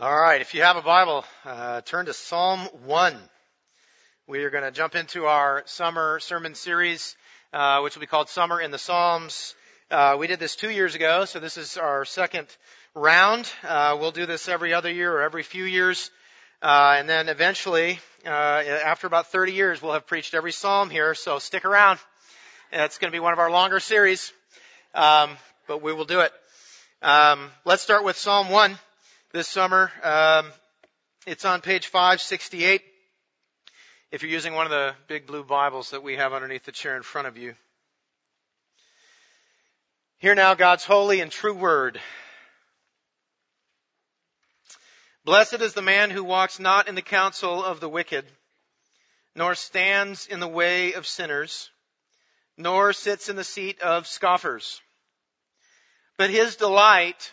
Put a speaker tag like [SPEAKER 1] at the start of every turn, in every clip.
[SPEAKER 1] All right, if you have a Bible, uh, turn to Psalm 1. We are going to jump into our summer sermon series, uh, which will be called Summer in the Psalms. Uh, we did this two years ago, so this is our second round. Uh, we'll do this every other year or every few years. Uh, and then eventually, uh, after about 30 years, we'll have preached every psalm here, so stick around. It's going to be one of our longer series, um, but we will do it. Um, let's start with Psalm 1 this summer. Um, it's on page 568. If you're using one of the big blue Bibles that we have underneath the chair in front of you. Hear now God's holy and true word. Blessed is the man who walks not in the counsel of the wicked, nor stands in the way of sinners, nor sits in the seat of scoffers. But his delight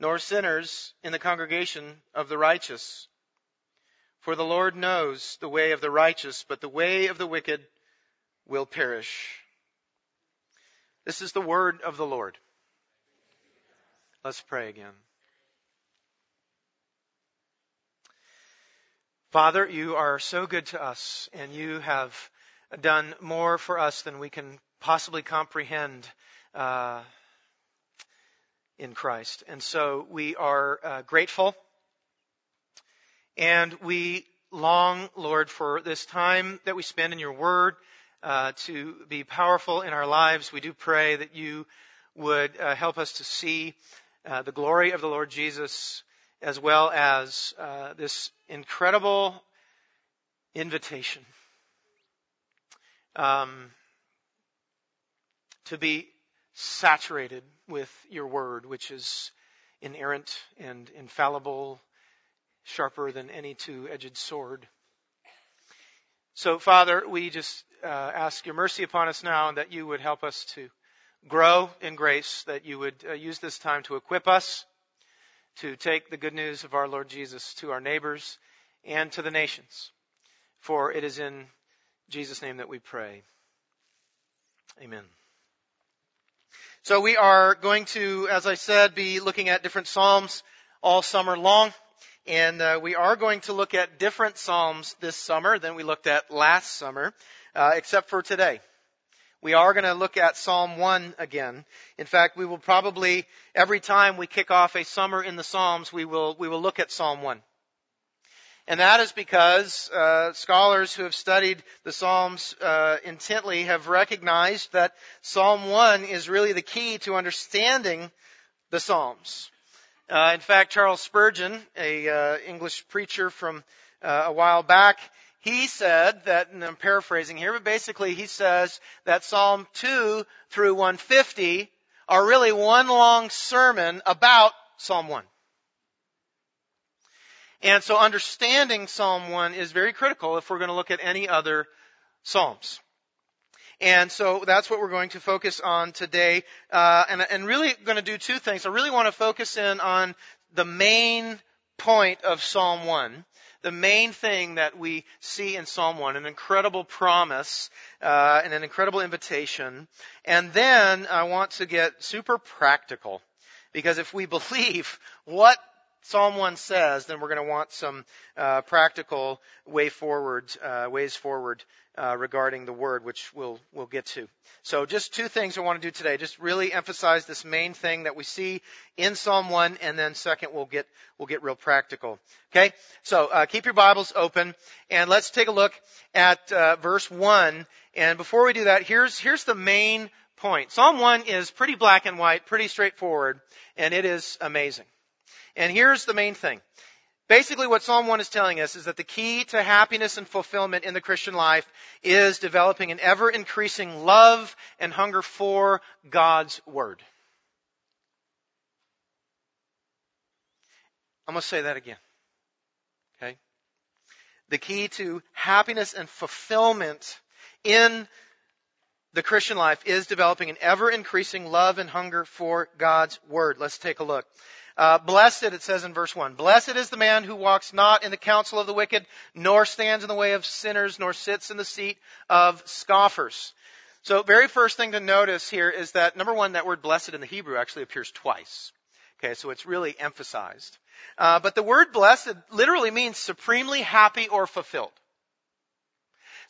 [SPEAKER 1] nor sinners in the congregation of the righteous. For the Lord knows the way of the righteous, but the way of the wicked will perish. This is the word of the Lord. Let's pray again. Father, you are so good to us, and you have done more for us than we can possibly comprehend. Uh, in Christ. And so we are uh, grateful and we long, Lord, for this time that we spend in your word uh, to be powerful in our lives. We do pray that you would uh, help us to see uh, the glory of the Lord Jesus as well as uh, this incredible invitation um, to be saturated with your word, which is inerrant and infallible, sharper than any two edged sword. So, Father, we just uh, ask your mercy upon us now and that you would help us to grow in grace, that you would uh, use this time to equip us to take the good news of our Lord Jesus to our neighbors and to the nations. For it is in Jesus' name that we pray. Amen. So we are going to, as I said, be looking at different Psalms all summer long. And uh, we are going to look at different Psalms this summer than we looked at last summer, uh, except for today. We are going to look at Psalm 1 again. In fact, we will probably, every time we kick off a summer in the Psalms, we will, we will look at Psalm 1. And that is because uh, scholars who have studied the Psalms uh, intently have recognized that Psalm 1 is really the key to understanding the Psalms. Uh, in fact, Charles Spurgeon, a uh, English preacher from uh, a while back, he said that, and I'm paraphrasing here, but basically he says that Psalm 2 through 150 are really one long sermon about Psalm 1. And so understanding Psalm 1 is very critical if we're going to look at any other Psalms. And so that's what we're going to focus on today. Uh, and, and really going to do two things. I really want to focus in on the main point of Psalm 1. The main thing that we see in Psalm 1, an incredible promise uh, and an incredible invitation. And then I want to get super practical. Because if we believe what Psalm 1 says, then we're going to want some uh, practical way forward, uh, ways forward uh, regarding the word, which we'll we'll get to. So, just two things I want to do today. Just really emphasize this main thing that we see in Psalm 1, and then second, we'll get we'll get real practical. Okay, so uh, keep your Bibles open, and let's take a look at uh, verse 1. And before we do that, here's here's the main point. Psalm 1 is pretty black and white, pretty straightforward, and it is amazing. And here's the main thing. Basically what Psalm 1 is telling us is that the key to happiness and fulfillment in the Christian life is developing an ever increasing love and hunger for God's Word. I'm going to say that again. Okay? The key to happiness and fulfillment in the Christian life is developing an ever increasing love and hunger for God's Word. Let's take a look. Uh, blessed, it says in verse 1, Blessed is the man who walks not in the counsel of the wicked, nor stands in the way of sinners, nor sits in the seat of scoffers. So, very first thing to notice here is that number one, that word blessed in the Hebrew actually appears twice. Okay, so it's really emphasized. Uh, but the word blessed literally means supremely happy or fulfilled.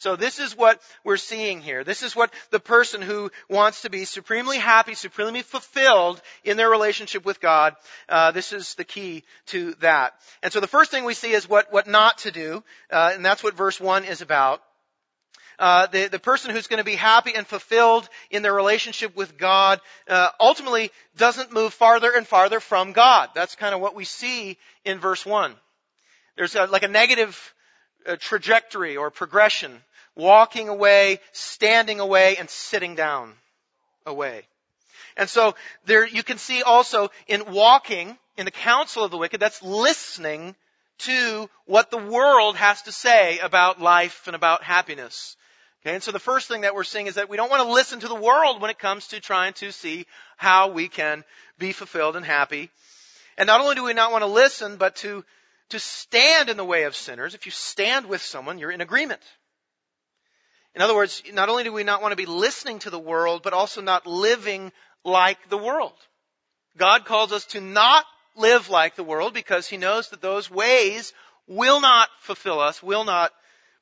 [SPEAKER 1] So this is what we're seeing here. This is what the person who wants to be supremely happy, supremely fulfilled in their relationship with God, uh, this is the key to that. And so the first thing we see is what, what not to do, uh, and that's what verse 1 is about. Uh, the, the person who's going to be happy and fulfilled in their relationship with God uh, ultimately doesn't move farther and farther from God. That's kind of what we see in verse 1. There's a, like a negative uh, trajectory or progression walking away, standing away, and sitting down away. And so there you can see also in walking in the counsel of the wicked, that's listening to what the world has to say about life and about happiness. Okay, and so the first thing that we're seeing is that we don't want to listen to the world when it comes to trying to see how we can be fulfilled and happy. And not only do we not want to listen, but to, to stand in the way of sinners. If you stand with someone, you're in agreement. In other words, not only do we not want to be listening to the world, but also not living like the world. God calls us to not live like the world because He knows that those ways will not fulfill us, will not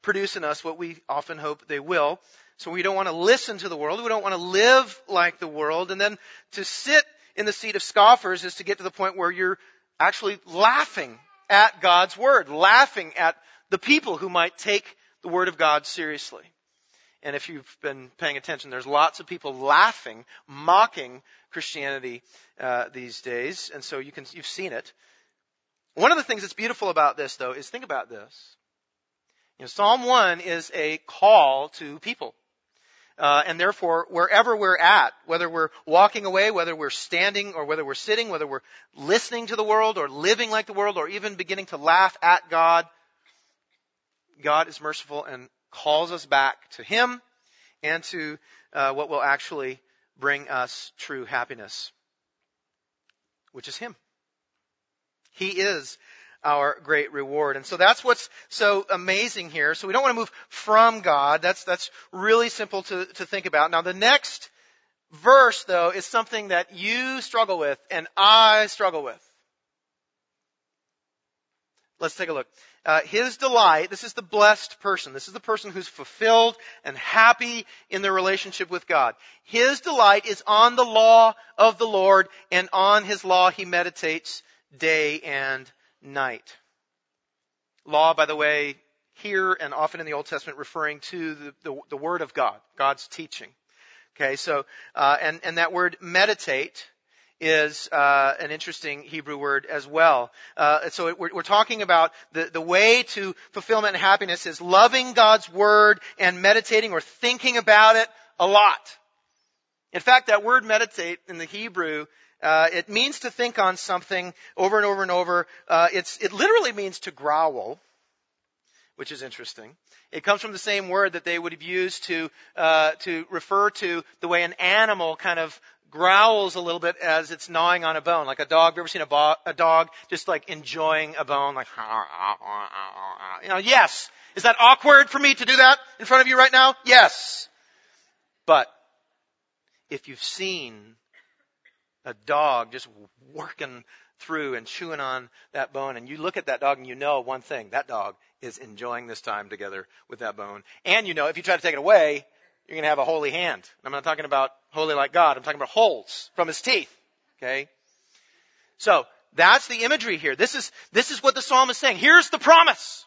[SPEAKER 1] produce in us what we often hope they will. So we don't want to listen to the world. We don't want to live like the world. And then to sit in the seat of scoffers is to get to the point where you're actually laughing at God's word, laughing at the people who might take the word of God seriously. And if you've been paying attention, there's lots of people laughing, mocking Christianity uh, these days, and so you can you've seen it. One of the things that's beautiful about this, though, is think about this. You know, Psalm one is a call to people. Uh, and therefore, wherever we're at, whether we're walking away, whether we're standing, or whether we're sitting, whether we're listening to the world, or living like the world, or even beginning to laugh at God, God is merciful and calls us back to Him and to uh, what will actually bring us true happiness, which is Him. He is our great reward. And so that's what's so amazing here. So we don't want to move from God. That's, that's really simple to, to think about. Now the next verse though is something that you struggle with and I struggle with. Let's take a look. Uh, his delight, this is the blessed person. This is the person who's fulfilled and happy in their relationship with God. His delight is on the law of the Lord, and on his law he meditates day and night. Law, by the way, here and often in the Old Testament referring to the, the, the Word of God, God's teaching. Okay, so, uh, and, and that word meditate, is uh, an interesting Hebrew word as well. Uh, so we're, we're, talking about the, the way to fulfillment and happiness is loving God's word and meditating or thinking about it a lot. In fact, that word meditate in the Hebrew uh, it means to think on something over and over and over. Uh, it's, it literally means to growl, which is interesting. It comes from the same word that they would have used to uh, to refer to the way an animal kind of growls a little bit as it's gnawing on a bone, like a dog. Have you ever seen a, bo- a dog just like enjoying a bone, like you know? Yes. Is that awkward for me to do that in front of you right now? Yes. But if you've seen a dog just working through and chewing on that bone, and you look at that dog and you know one thing: that dog is enjoying this time together with that bone. And you know, if you try to take it away, you're going to have a holy hand. I'm not talking about holy like God. I'm talking about holes from his teeth. Okay? So, that's the imagery here. This is, this is what the psalm is saying. Here's the promise.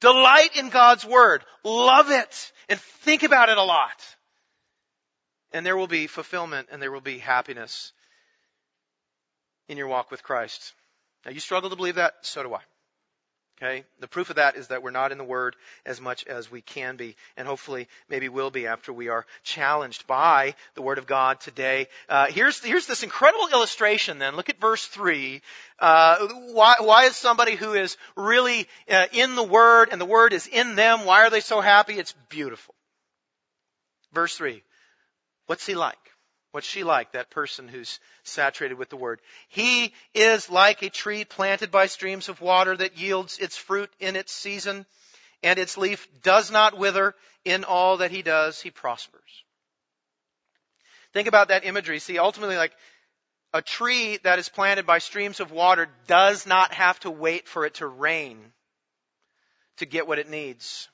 [SPEAKER 1] Delight in God's word. Love it. And think about it a lot. And there will be fulfillment and there will be happiness in your walk with Christ. Now you struggle to believe that, so do I. Okay? The proof of that is that we're not in the Word as much as we can be, and hopefully maybe will be after we are challenged by the Word of God today. Uh, here's, here's this incredible illustration then. Look at verse 3. Uh, why, why is somebody who is really uh, in the Word and the Word is in them, why are they so happy? It's beautiful. Verse 3. What's he like? What's she like, that person who's saturated with the word? He is like a tree planted by streams of water that yields its fruit in its season, and its leaf does not wither. In all that he does, he prospers. Think about that imagery. See, ultimately, like a tree that is planted by streams of water does not have to wait for it to rain to get what it needs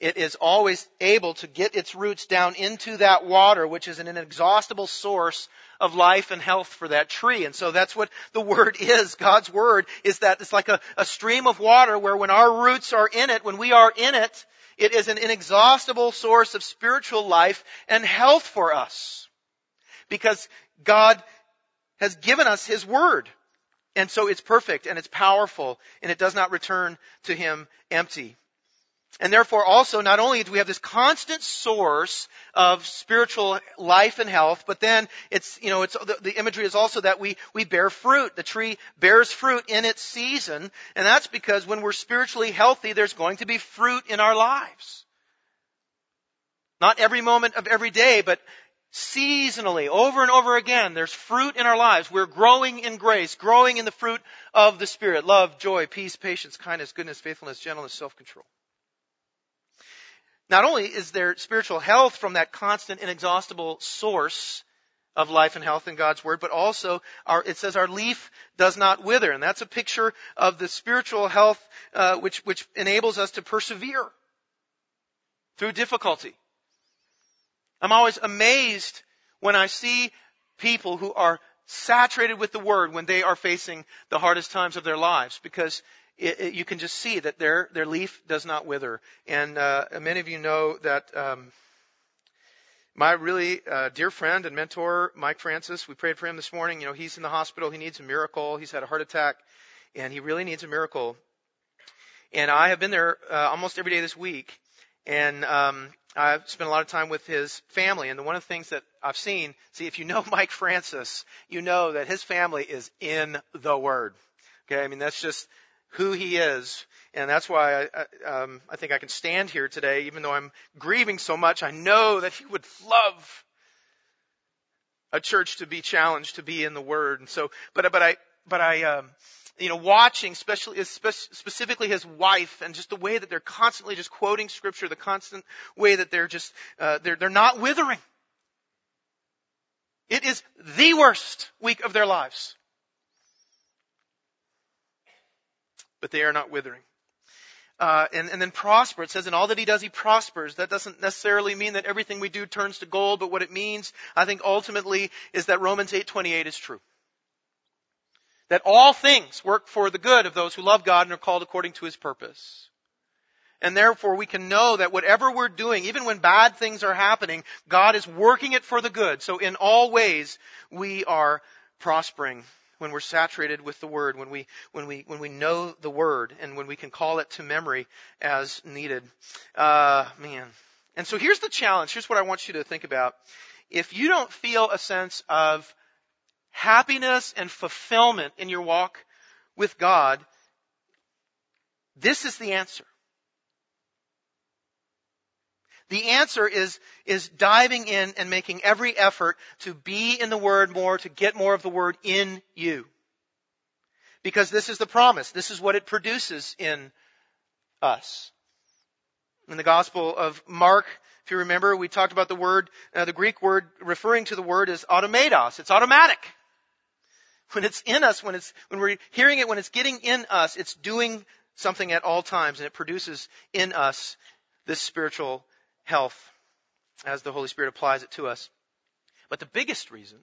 [SPEAKER 1] it is always able to get its roots down into that water, which is an inexhaustible source of life and health for that tree. And so that's what the Word is. God's Word is that it's like a, a stream of water where when our roots are in it, when we are in it, it is an inexhaustible source of spiritual life and health for us. Because God has given us His Word. And so it's perfect and it's powerful and it does not return to Him empty. And therefore also not only do we have this constant source of spiritual life and health, but then it's, you know, it's, the, the, imagery is also that we, we bear fruit. The tree bears fruit in its season. And that's because when we're spiritually healthy, there's going to be fruit in our lives. Not every moment of every day, but seasonally, over and over again, there's fruit in our lives. We're growing in grace, growing in the fruit of the Spirit. Love, joy, peace, patience, kindness, goodness, faithfulness, gentleness, self-control. Not only is there spiritual health from that constant, inexhaustible source of life and health in God's Word, but also our, it says our leaf does not wither. And that's a picture of the spiritual health uh, which, which enables us to persevere through difficulty. I'm always amazed when I see people who are saturated with the Word when they are facing the hardest times of their lives because it, it, you can just see that their their leaf does not wither. And uh, many of you know that um, my really uh, dear friend and mentor, Mike Francis, we prayed for him this morning. You know, he's in the hospital. He needs a miracle. He's had a heart attack, and he really needs a miracle. And I have been there uh, almost every day this week, and um, I've spent a lot of time with his family. And one of the things that I've seen, see, if you know Mike Francis, you know that his family is in the Word. Okay, I mean that's just who he is. And that's why I, um, I think I can stand here today, even though I'm grieving so much. I know that he would love a church to be challenged to be in the Word. And so, but but I but I um, you know watching, especially specifically his wife, and just the way that they're constantly just quoting Scripture, the constant way that they're just uh, they're they're not withering. It is the worst week of their lives. But they are not withering. Uh, and, and then prosper. It says in all that he does, he prospers. That doesn't necessarily mean that everything we do turns to gold, but what it means, I think ultimately, is that Romans 8:28 is true. That all things work for the good of those who love God and are called according to his purpose. And therefore we can know that whatever we're doing, even when bad things are happening, God is working it for the good. So in all ways, we are prospering when we're saturated with the word, when we when we when we know the word, and when we can call it to memory as needed. Uh, man. And so here's the challenge. Here's what I want you to think about. If you don't feel a sense of happiness and fulfillment in your walk with God, this is the answer. The answer is, is diving in and making every effort to be in the Word more, to get more of the Word in you. Because this is the promise. This is what it produces in us. In the Gospel of Mark, if you remember, we talked about the word, uh, the Greek word referring to the word is automatos. It's automatic. When it's in us, when it's, when we're hearing it, when it's getting in us, it's doing something at all times and it produces in us this spiritual health as the Holy Spirit applies it to us. But the biggest reason,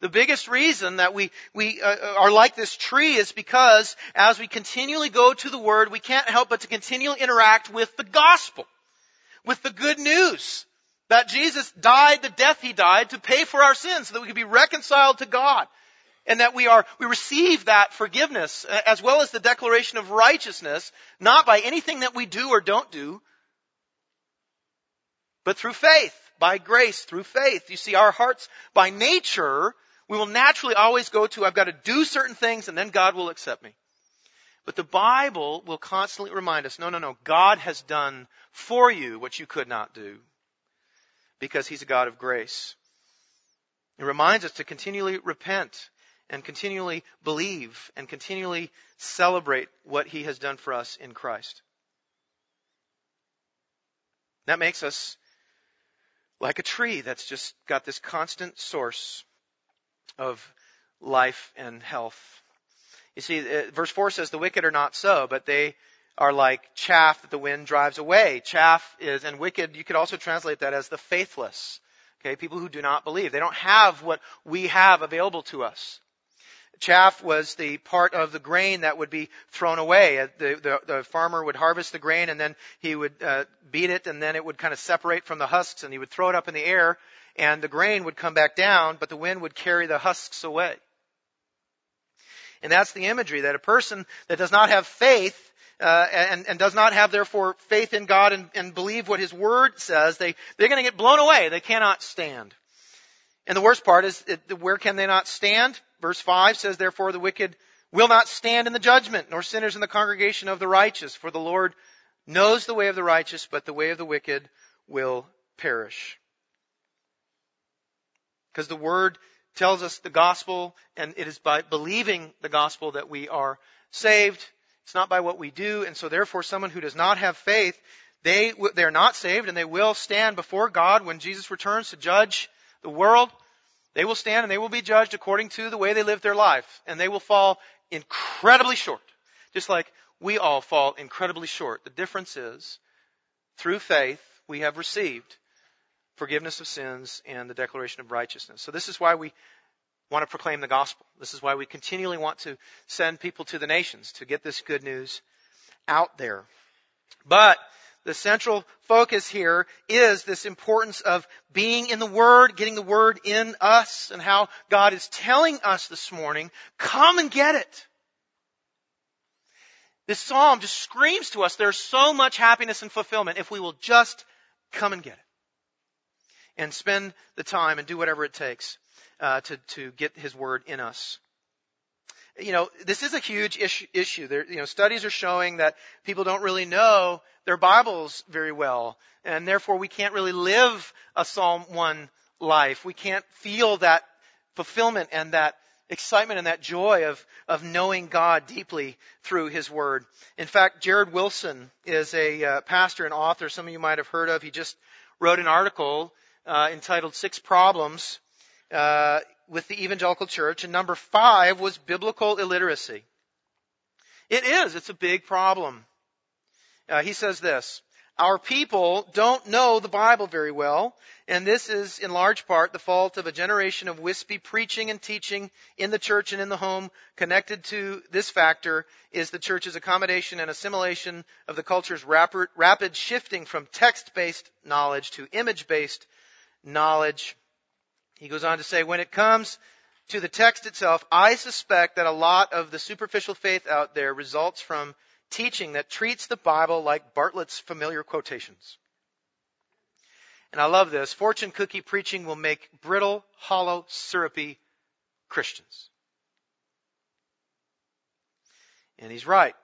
[SPEAKER 1] the biggest reason that we, we uh, are like this tree is because as we continually go to the Word, we can't help but to continually interact with the gospel, with the good news that Jesus died the death He died to pay for our sins so that we could be reconciled to God. and that we are, we receive that forgiveness as well as the declaration of righteousness, not by anything that we do or don't do, but through faith, by grace, through faith. You see, our hearts by nature, we will naturally always go to, I've got to do certain things and then God will accept me. But the Bible will constantly remind us, no, no, no, God has done for you what you could not do because He's a God of grace. It reminds us to continually repent and continually believe and continually celebrate what He has done for us in Christ. That makes us like a tree that's just got this constant source of life and health. You see, uh, verse 4 says, The wicked are not so, but they are like chaff that the wind drives away. Chaff is, and wicked, you could also translate that as the faithless. Okay, people who do not believe. They don't have what we have available to us. Chaff was the part of the grain that would be thrown away. Uh, the, the, the farmer would harvest the grain and then he would uh, beat it and then it would kind of separate from the husks and he would throw it up in the air and the grain would come back down, but the wind would carry the husks away. And that's the imagery that a person that does not have faith uh, and, and, does not have therefore faith in God and, and believe what His Word says, they, they're going to get blown away. They cannot stand. And the worst part is, where can they not stand? Verse 5 says, Therefore the wicked will not stand in the judgment, nor sinners in the congregation of the righteous. For the Lord knows the way of the righteous, but the way of the wicked will perish. Because the Word tells us the gospel, and it is by believing the gospel that we are saved. It's not by what we do, and so therefore someone who does not have faith, they, they're not saved, and they will stand before God when Jesus returns to judge the world. They will stand and they will be judged according to the way they live their life, and they will fall incredibly short. Just like we all fall incredibly short. The difference is, through faith, we have received forgiveness of sins and the declaration of righteousness. So this is why we want to proclaim the gospel. This is why we continually want to send people to the nations to get this good news out there. But the central focus here is this importance of being in the Word, getting the Word in us, and how God is telling us this morning, come and get it. This psalm just screams to us there's so much happiness and fulfillment if we will just come and get it and spend the time and do whatever it takes uh, to to get His word in us. You know, this is a huge issue. issue. There, you know, studies are showing that people don't really know their Bibles very well, and therefore we can't really live a Psalm one life. We can't feel that fulfillment and that excitement and that joy of, of knowing God deeply through His Word. In fact, Jared Wilson is a uh, pastor and author some of you might have heard of. He just wrote an article uh, entitled Six Problems uh, with the Evangelical Church, and number five was biblical illiteracy. It is. It's a big problem. Uh, he says this. Our people don't know the Bible very well, and this is in large part the fault of a generation of wispy preaching and teaching in the church and in the home. Connected to this factor is the church's accommodation and assimilation of the culture's rapid, rapid shifting from text-based knowledge to image-based knowledge. He goes on to say, when it comes to the text itself, I suspect that a lot of the superficial faith out there results from teaching that treats the Bible like Bartlett's familiar quotations. And I love this. Fortune cookie preaching will make brittle, hollow, syrupy Christians. And he's right.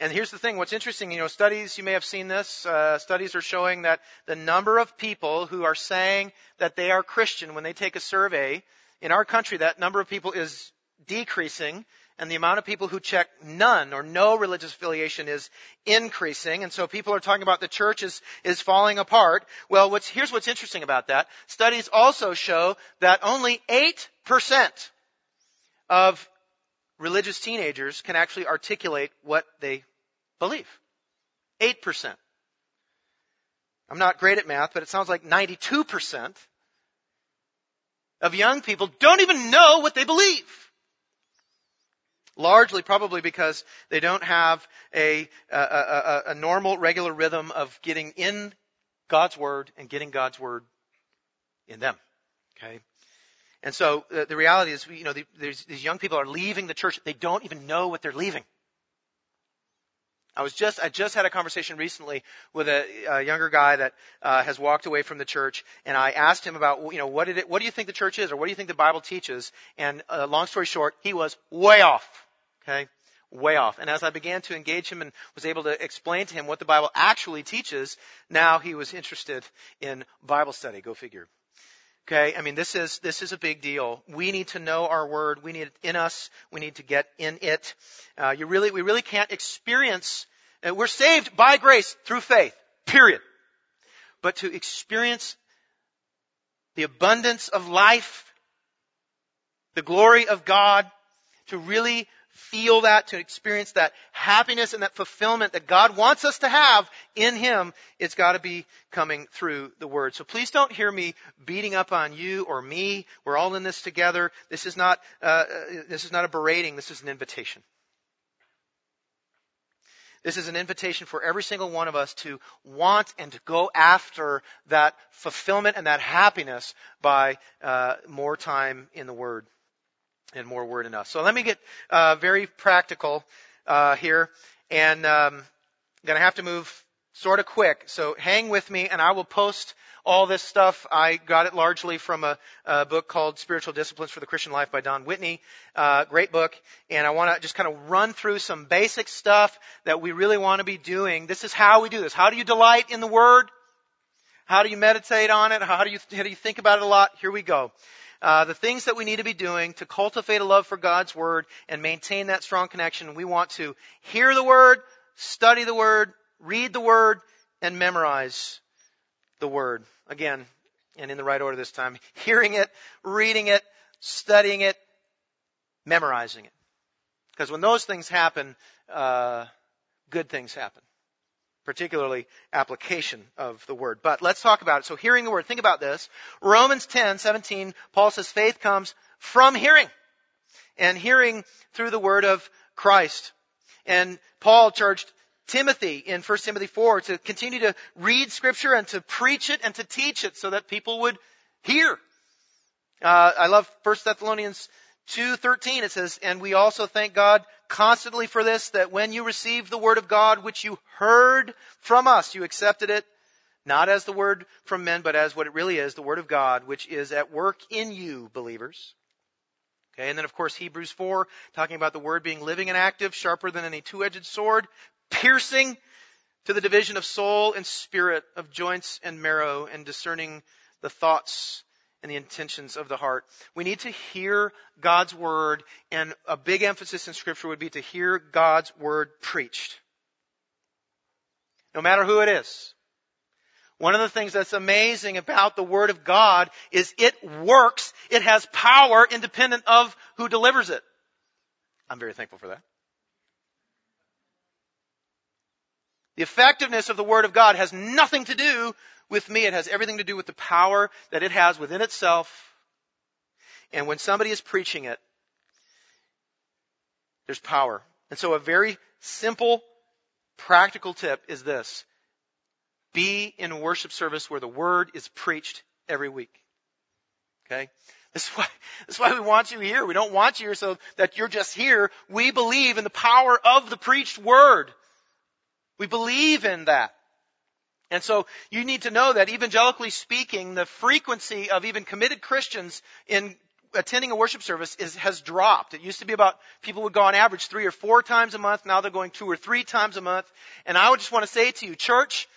[SPEAKER 1] And here's the thing, what's interesting, you know, studies, you may have seen this, uh, studies are showing that the number of people who are saying that they are Christian when they take a survey, in our country that number of people is decreasing, and the amount of people who check none or no religious affiliation is increasing. And so people are talking about the church is, is falling apart. Well, what's, here's what's interesting about that. Studies also show that only 8% of religious teenagers can actually articulate what they believe. 8%. I'm not great at math, but it sounds like 92% of young people don't even know what they believe. Largely probably because they don't have a, a, a, a normal, regular rhythm of getting in God's Word and getting God's Word in them. Okay? And so uh, the reality is, you know, the, these young people are leaving the church. They don't even know what they're leaving. I was just, I just had a conversation recently with a, a younger guy that uh, has walked away from the church, and I asked him about, you know, what did it, what do you think the church is, or what do you think the Bible teaches? And uh, long story short, he was way off. Okay, way off. And as I began to engage him and was able to explain to him what the Bible actually teaches, now he was interested in Bible study. Go figure. Okay, I mean this is this is a big deal. We need to know our word. We need it in us. We need to get in it. Uh, you really, we really can't experience. Uh, we're saved by grace through faith. Period. But to experience the abundance of life, the glory of God, to really feel that, to experience that happiness and that fulfillment that God wants us to have in Him, it's got to be coming through the Word. So please don't hear me beating up on you or me. We're all in this together. This is not, uh, uh this is not a berating. This is an invitation. This is an invitation for every single one of us to want and to go after that fulfillment and that happiness by uh, more time in the Word and more word us. So let me get uh, very practical uh, here, and um, I'm going to have to move sort of quick. So hang with me, and I will post all this stuff. I got it largely from a, a book called Spiritual Disciplines for the Christian Life by Don Whitney. Uh, great book, and I want to just kind of run through some basic stuff that we really want to be doing. This is how we do this. How do you delight in the Word? How do you meditate on it? How do you, how do you think about it a lot? Here we go uh, the things that we need to be doing to cultivate a love for God's Word and maintain that strong connection. We want to hear the Word, study the Word, read the Word, and memorize the Word. Again, and in the right order this time. Hearing it, reading it, studying it, memorizing it. Because when those things happen, uh, good things happen particularly application of the word. But let's talk about it. So hearing the word, think about this. Romans 10, 17, Paul says faith comes from hearing. And hearing through the word of Christ. And Paul charged Timothy in 1 Timothy 4 to continue to read scripture and to preach it and to teach it so that people would hear. Uh, I love 1 Thessalonians 2.13 it says, and we also thank God constantly for this, that when you received the word of God, which you heard from us, you accepted it, not as the word from men, but as what it really is, the word of God, which is at work in you, believers. Okay, and then of course Hebrews 4, talking about the word being living and active, sharper than any two-edged sword, piercing to the division of soul and spirit, of joints and marrow, and discerning the thoughts and the intentions of the heart. We need to hear God's word, and a big emphasis in scripture would be to hear God's word preached. No matter who it is. One of the things that's amazing about the Word of God is it works. It has power independent of who delivers it. I'm very thankful for that. The effectiveness of the Word of God has nothing to do with me. It has everything to do with the power that it has within itself. And when somebody is preaching it, there's power. And so a very simple, practical tip is this. Be in a worship service where the word is preached every week. Okay? That's why, that's why we want you here. We don't want you here so that you're just here. We believe in the power of the preached word. We believe in that. And so you need to know that evangelically speaking, the frequency of even committed Christians in attending a worship service is, has dropped. It used to be about people would go on average three or four times a month. Now they're going two or three times a month. And I would just want to say to you, church,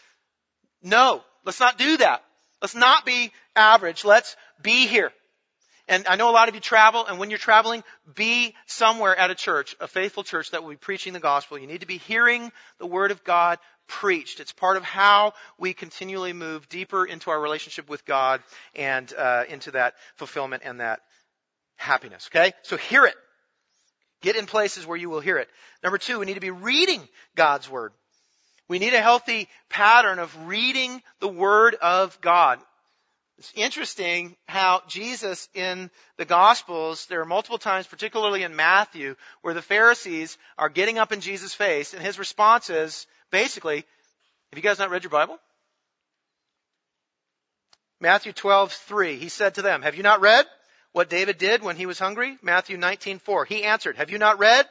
[SPEAKER 1] no, let's not do that. Let's not be average. Let's be here. And I know a lot of you travel, and when you're traveling, be somewhere at a church, a faithful church that will be preaching the gospel. You need to be hearing the word of God preached. It's part of how we continually move deeper into our relationship with God and uh, into that fulfillment and that happiness. Okay, so hear it. Get in places where you will hear it. Number two, we need to be reading God's word. We need a healthy pattern of reading the word of God. It's interesting how Jesus in the Gospels, there are multiple times, particularly in Matthew, where the Pharisees are getting up in Jesus' face, and his response is basically, have you guys not read your Bible? Matthew 12, 3, he said to them, Have you not read? what David did when he was hungry? Matthew 19:4. He answered, "Have you not read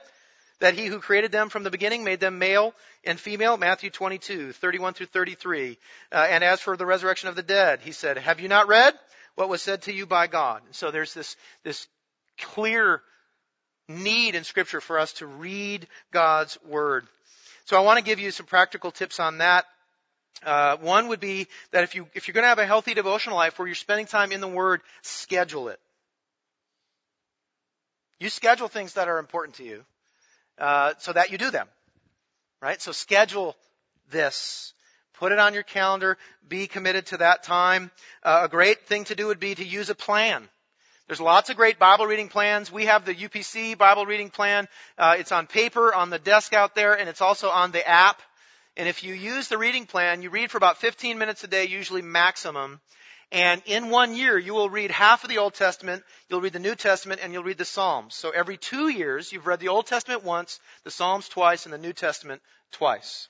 [SPEAKER 1] that he who created them from the beginning made them male and female?" Matthew 22, 31 through 33. Uh, and as for the resurrection of the dead, he said, "Have you not read what was said to you by God?" So there's this this clear need in scripture for us to read God's word. So I want to give you some practical tips on that. Uh, one would be that if you if you're going to have a healthy devotional life where you're spending time in the Word, schedule it. You schedule things that are important to you, uh, so that you do them, right? So schedule this. Put it on your calendar. Be committed to that time. Uh, a great thing to do would be to use a plan. There's lots of great Bible reading plans. We have the UPC Bible reading plan. Uh, it's on paper on the desk out there, and it's also on the app. And if you use the reading plan, you read for about 15 minutes a day, usually maximum. And in one year, you will read half of the Old Testament, you'll read the New Testament, and you'll read the Psalms. So every two years, you've read the Old Testament once, the Psalms twice, and the New Testament twice.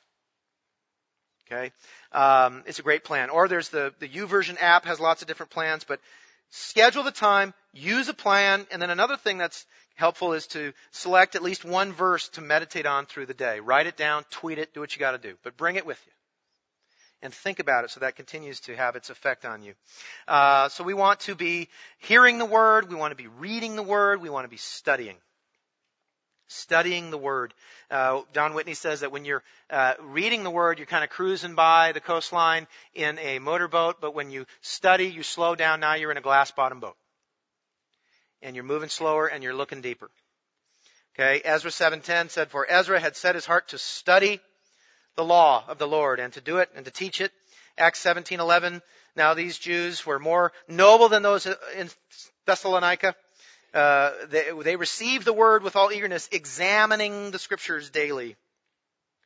[SPEAKER 1] Okay? Um, it's a great plan. Or there's the, the YouVersion app has lots of different plans, but schedule the time, use a plan, and then another thing that's helpful is to select at least one verse to meditate on through the day. Write it down, tweet it, do what you got to do, but bring it with you. And think about it so that continues to have its effect on you. Uh, so we want to be hearing the Word, we want to be reading the Word, we want to be studying. Studying the Word. Uh, Don Whitney says that when you're uh, reading the Word, you're kind of cruising by the coastline in a motorboat, but when you study, you slow down. Now you're in a glass bottom boat and you're moving slower and you're looking deeper. Okay, Ezra 7:10 said for Ezra had set his heart to study the law of the Lord and to do it and to teach it. Acts 17:11 now these Jews were more noble than those in Thessalonica. Uh, they, they received the word with all eagerness, examining the scriptures daily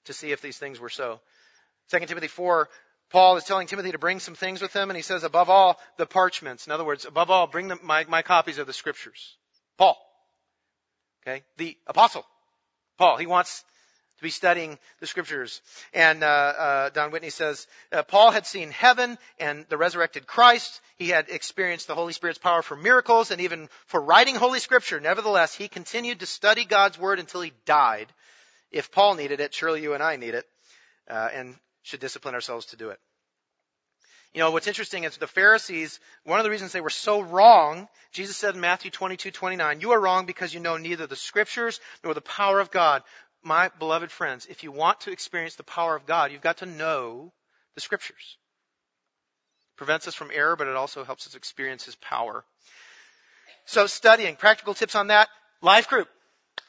[SPEAKER 1] to see if these things were so. 2 Timothy 4 Paul is telling Timothy to bring some things with him, and he says, above all, the parchments. In other words, above all, bring my, my copies of the scriptures. Paul. Okay? The apostle. Paul. He wants to be studying the scriptures. And uh, uh, Don Whitney says uh, Paul had seen heaven and the resurrected Christ. He had experienced the Holy Spirit's power for miracles and even for writing Holy Scripture. Nevertheless, he continued to study God's Word until he died. If Paul needed it, surely you and I need it. Uh, and should discipline ourselves to do it. You know, what's interesting is the Pharisees, one of the reasons they were so wrong, Jesus said in Matthew 22, 29, you are wrong because you know neither the scriptures nor the power of God. My beloved friends, if you want to experience the power of God, you've got to know the scriptures. It prevents us from error, but it also helps us experience His power. So studying, practical tips on that, life group.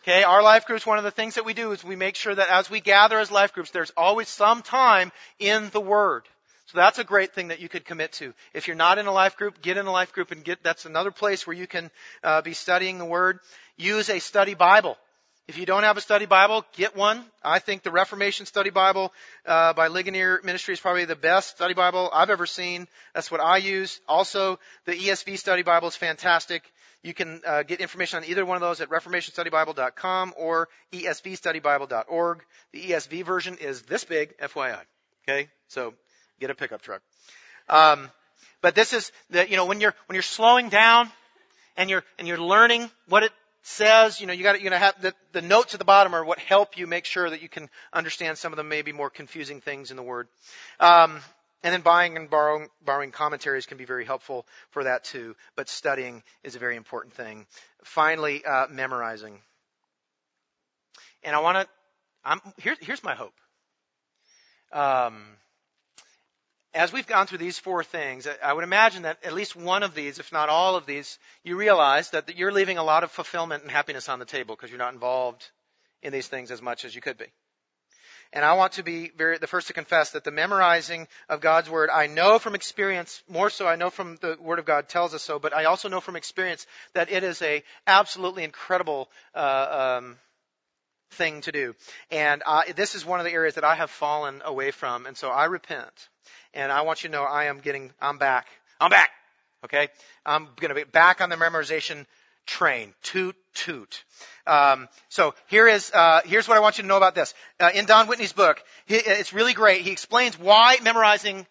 [SPEAKER 1] Okay, our life groups, one of the things that we do is we make sure that as we gather as life groups, there's always some time in the Word. So that's a great thing that you could commit to. If you're not in a life group, get in a life group and get, that's another place where you can uh, be studying the Word. Use a study Bible. If you don't have a study Bible, get one. I think the Reformation Study Bible uh, by Ligonier Ministry is probably the best study Bible I've ever seen. That's what I use. Also, the ESV Study Bible is fantastic. You can uh, get information on either one of those at reformationstudybible.com or esvstudybible.org. The ESV version is this big, FYI. Okay, so get a pickup truck. Um, but this is the, you know, when you're when you're slowing down and you're and you're learning what it says, you know, you got to, you know, have the, the notes at the bottom are what help you make sure that you can understand some of the maybe more confusing things in the Word. Um, and then buying and borrowing, borrowing commentaries can be very helpful for that too. But studying is a very important thing. Finally, uh, memorizing. And I want to. I'm here, here's my hope. Um, as we've gone through these four things, I would imagine that at least one of these, if not all of these, you realize that you're leaving a lot of fulfillment and happiness on the table because you're not involved in these things as much as you could be. And I want to be very, the first to confess that the memorizing of God's Word, I know from experience, more so I know from the Word of God tells us so, but I also know from experience that it is a absolutely incredible, uh, um, thing to do. And uh, this is one of the areas that I have fallen away from, and so I repent. And I want you to know I am getting, I'm back. I'm back. Okay? I'm gonna be back on the memorization train. Toot, toot. Um, so here is, uh, here's what I want you to know about this. Uh, in Don Whitney's book, he, it's really great. He explains why memorizing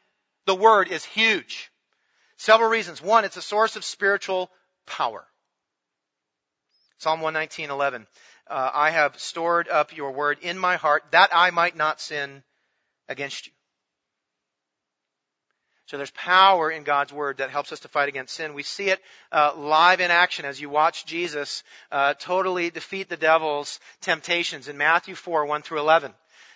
[SPEAKER 1] the word is huge. Several reasons. One, it's a source of spiritual power. Psalm 119:11. Uh, I have stored up your word in my heart that I might not sin against you. So there's power in God's word that helps us to fight against sin. We see it uh, live in action as you watch Jesus uh, totally defeat the devil's temptations in Matthew 4, 1 through 11.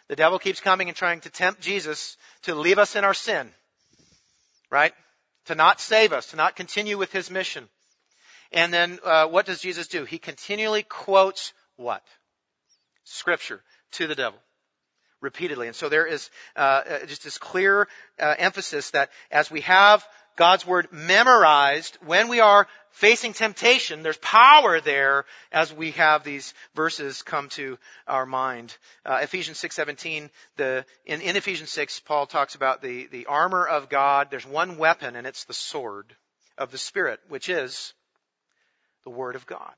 [SPEAKER 1] The devil keeps coming and trying to tempt Jesus to leave us in our sin. Right? To not save us, to not continue with his mission. And then uh, what does Jesus do? He continually quotes what? Scripture to the devil repeatedly. And so there is uh, uh, just this clear uh, emphasis that as we have God's word memorized, when we are facing temptation, there's power there as we have these verses come to our mind. Uh, Ephesians 6:17, the in, in Ephesians 6, Paul talks about the the armor of God. There's one weapon, and it's the sword of the Spirit, which is the Word of God.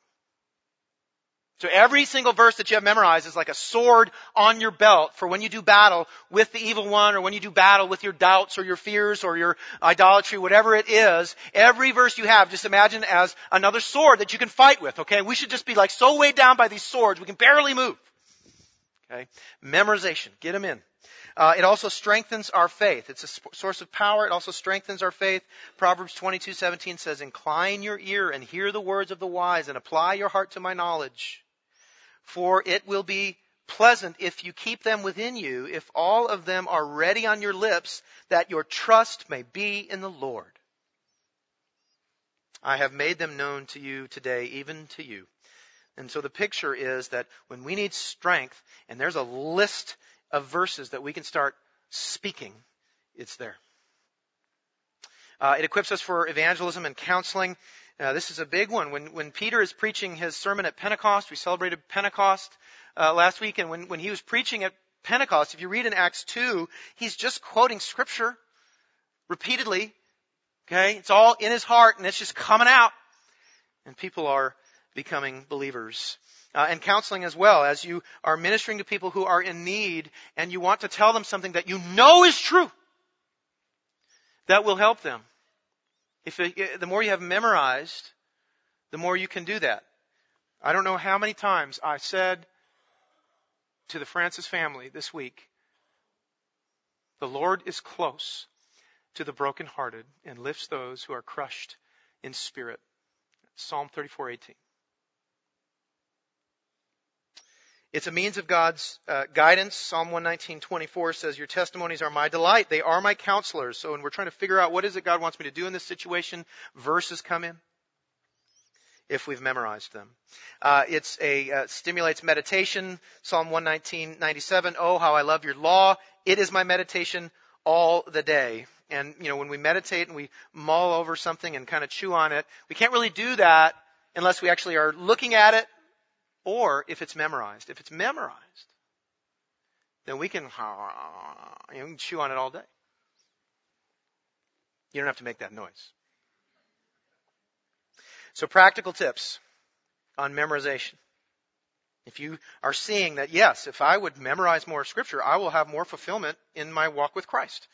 [SPEAKER 1] So every single verse that you have memorized is like a sword on your belt for when you do battle with the evil one or when you do battle with your doubts or your fears or your idolatry, whatever it is. Every verse you have, just imagine as another sword that you can fight with, okay? We should just be like so weighed down by these swords, we can barely move. Okay? Memorization. Get them in. Uh, it also strengthens our faith. It's a source of power. It also strengthens our faith. Proverbs 22:17 says, "Incline your ear and hear the words of the wise, and apply your heart to my knowledge." For it will be pleasant if you keep them within you, if all of them are ready on your lips, that your trust may be in the Lord. I have made them known to you today, even to you. And so the picture is that when we need strength, and there's a list of verses that we can start speaking, it's there. Uh, it equips us for evangelism and counseling. Uh, this is a big one. When, when Peter is preaching his sermon at Pentecost, we celebrated Pentecost uh, last week, and when, when he was preaching at Pentecost, if you read in Acts 2, he's just quoting scripture repeatedly. Okay? It's all in his heart, and it's just coming out. And people are becoming believers. Uh, and counseling as well, as you are ministering to people who are in need, and you want to tell them something that you know is true, that will help them. If it, the more you have memorized, the more you can do that. I don't know how many times I said to the Francis family this week, the Lord is close to the brokenhearted and lifts those who are crushed in spirit. Psalm 34:18. It's a means of God's uh, guidance. Psalm 119:24 says, "Your testimonies are my delight; they are my counselors." So, when we're trying to figure out what is it God wants me to do in this situation, verses come in. If we've memorized them, uh, it's a uh, stimulates meditation. Psalm 119:97. Oh, how I love your law! It is my meditation all the day. And you know, when we meditate and we mull over something and kind of chew on it, we can't really do that unless we actually are looking at it or if it's memorized. If it's memorized, then we can, you know, chew on it all day. You don't have to make that noise. So practical tips on memorization. If you are seeing that, yes, if I would memorize more scripture, I will have more fulfillment in my walk with Christ.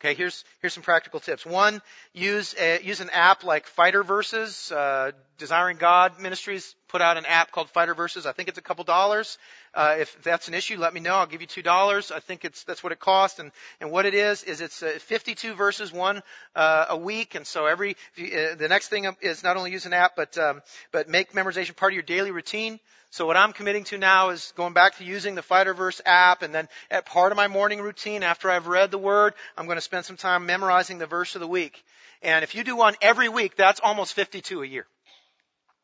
[SPEAKER 1] Okay, here's here's some practical tips. One, use a, use an app like Fighter Verses. Uh, Desiring God Ministries put out an app called Fighter Verses. I think it's a couple dollars. Uh, if that's an issue, let me know. I'll give you two dollars. I think it's that's what it costs. And and what it is is it's uh, 52 verses, one uh, a week. And so every uh, the next thing is not only use an app, but um, but make memorization part of your daily routine. So what I'm committing to now is going back to using the Fighterverse app and then at part of my morning routine after I've read the word, I'm going to spend some time memorizing the verse of the week. And if you do one every week, that's almost 52 a year.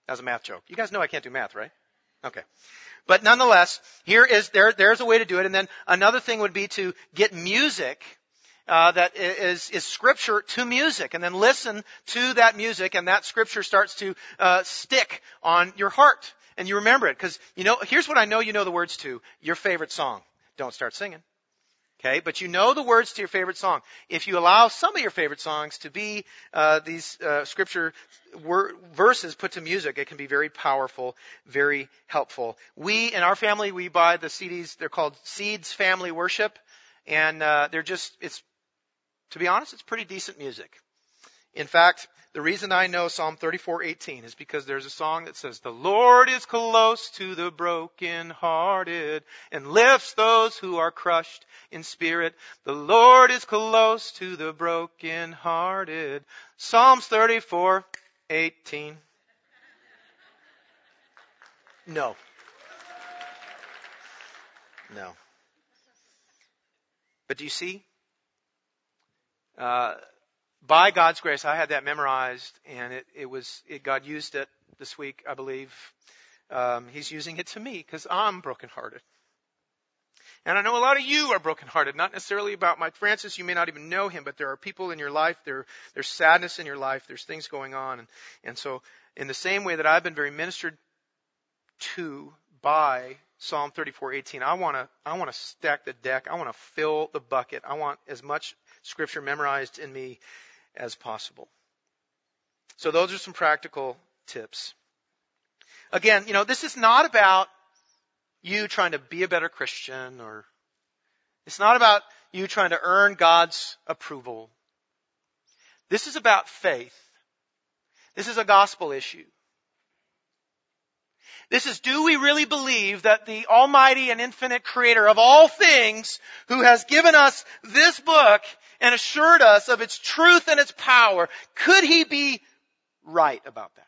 [SPEAKER 1] That's a math joke. You guys know I can't do math, right? Okay. But nonetheless, here is, there, there's a way to do it. And then another thing would be to get music uh, that is, is scripture to music, and then listen to that music, and that scripture starts to uh, stick on your heart and you remember it because you know here's what I know you know the words to your favorite song. Don't start singing. Okay, but you know the words to your favorite song. If you allow some of your favorite songs to be uh, these uh, scripture wor- verses put to music, it can be very powerful, very helpful. We in our family we buy the CDs. They're called Seeds Family Worship, and uh, they're just it's to be honest, it's pretty decent music. In fact, the reason I know Psalm 34:18 is because there's a song that says, "The Lord is close to the brokenhearted and lifts those who are crushed in spirit. The Lord is close to the brokenhearted." Psalms 34:18. No. No. But do you see? Uh, by God's grace, I had that memorized, and it, it was it, God used it this week, I believe. Um, he's using it to me because I'm brokenhearted. And I know a lot of you are brokenhearted, not necessarily about my Francis. You may not even know him, but there are people in your life. There, there's sadness in your life. There's things going on, and, and so in the same way that I've been very ministered to by Psalm 34:18. I want to I want to stack the deck. I want to fill the bucket. I want as much scripture memorized in me as possible. So those are some practical tips. Again, you know, this is not about you trying to be a better Christian or it's not about you trying to earn God's approval. This is about faith. This is a gospel issue. This is, do we really believe that the almighty and infinite creator of all things, who has given us this book and assured us of its truth and its power, could he be right about that?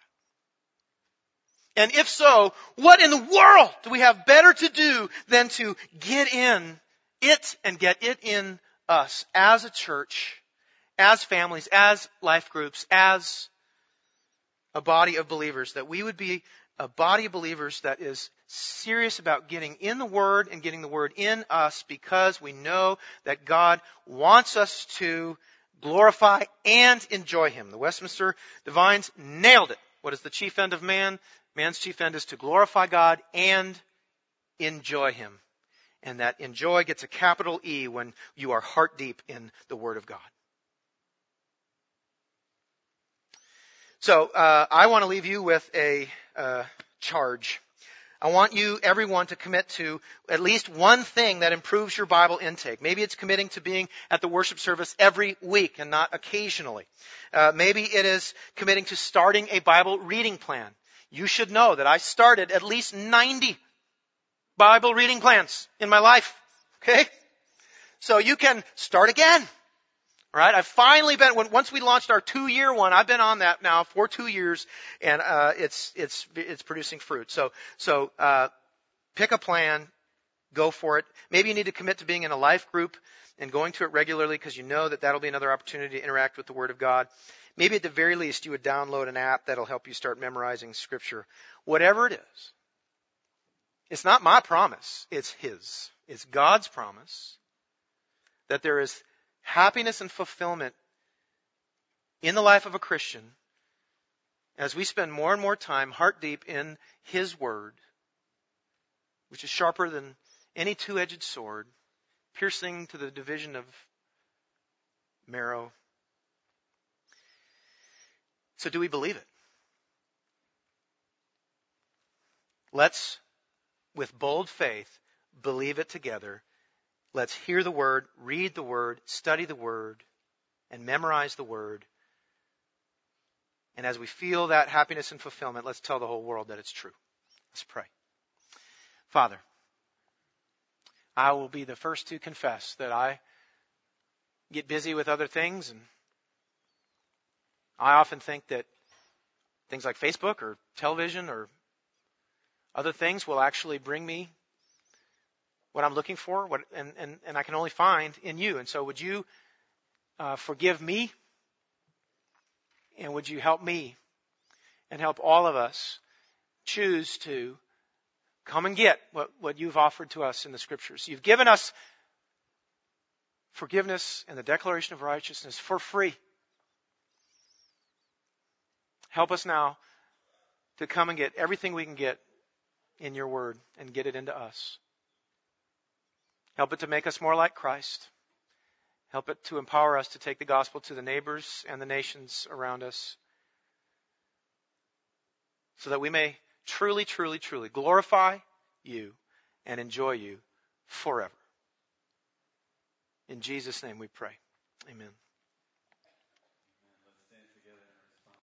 [SPEAKER 1] And if so, what in the world do we have better to do than to get in it and get it in us as a church, as families, as life groups, as a body of believers, that we would be a body of believers that is serious about getting in the Word and getting the Word in us because we know that God wants us to glorify and enjoy Him. The Westminster Divines nailed it. What is the chief end of man? Man's chief end is to glorify God and enjoy Him. And that enjoy gets a capital E when you are heart deep in the Word of God. So uh, I want to leave you with a uh, charge. I want you, everyone, to commit to at least one thing that improves your Bible intake. Maybe it's committing to being at the worship service every week and not occasionally. Uh, maybe it is committing to starting a Bible reading plan. You should know that I started at least 90 Bible reading plans in my life. Okay? So you can start again. Right? I've finally been, when, once we launched our two year one, I've been on that now for two years and, uh, it's, it's, it's producing fruit. So, so, uh, pick a plan, go for it. Maybe you need to commit to being in a life group and going to it regularly because you know that that'll be another opportunity to interact with the Word of God. Maybe at the very least you would download an app that'll help you start memorizing Scripture. Whatever it is. It's not my promise. It's His. It's God's promise that there is happiness and fulfillment in the life of a Christian as we spend more and more time heart deep in His Word, which is sharper than any two edged sword, piercing to the division of marrow. So, do we believe it? Let's, with bold faith, believe it together Let's hear the word, read the word, study the word, and memorize the word. And as we feel that happiness and fulfillment, let's tell the whole world that it's true. Let's pray. Father, I will be the first to confess that I get busy with other things and I often think that things like Facebook or television or other things will actually bring me what I'm looking for, what, and, and, and I can only find in you. And so would you uh, forgive me? And would you help me and help all of us choose to come and get what, what you've offered to us in the scriptures? You've given us forgiveness and the declaration of righteousness for free. Help us now to come and get everything we can get in your word and get it into us. Help it to make us more like Christ. Help it to empower us to take the gospel to the neighbors and the nations around us so that we may truly, truly, truly glorify you and enjoy you forever. In Jesus' name we pray. Amen.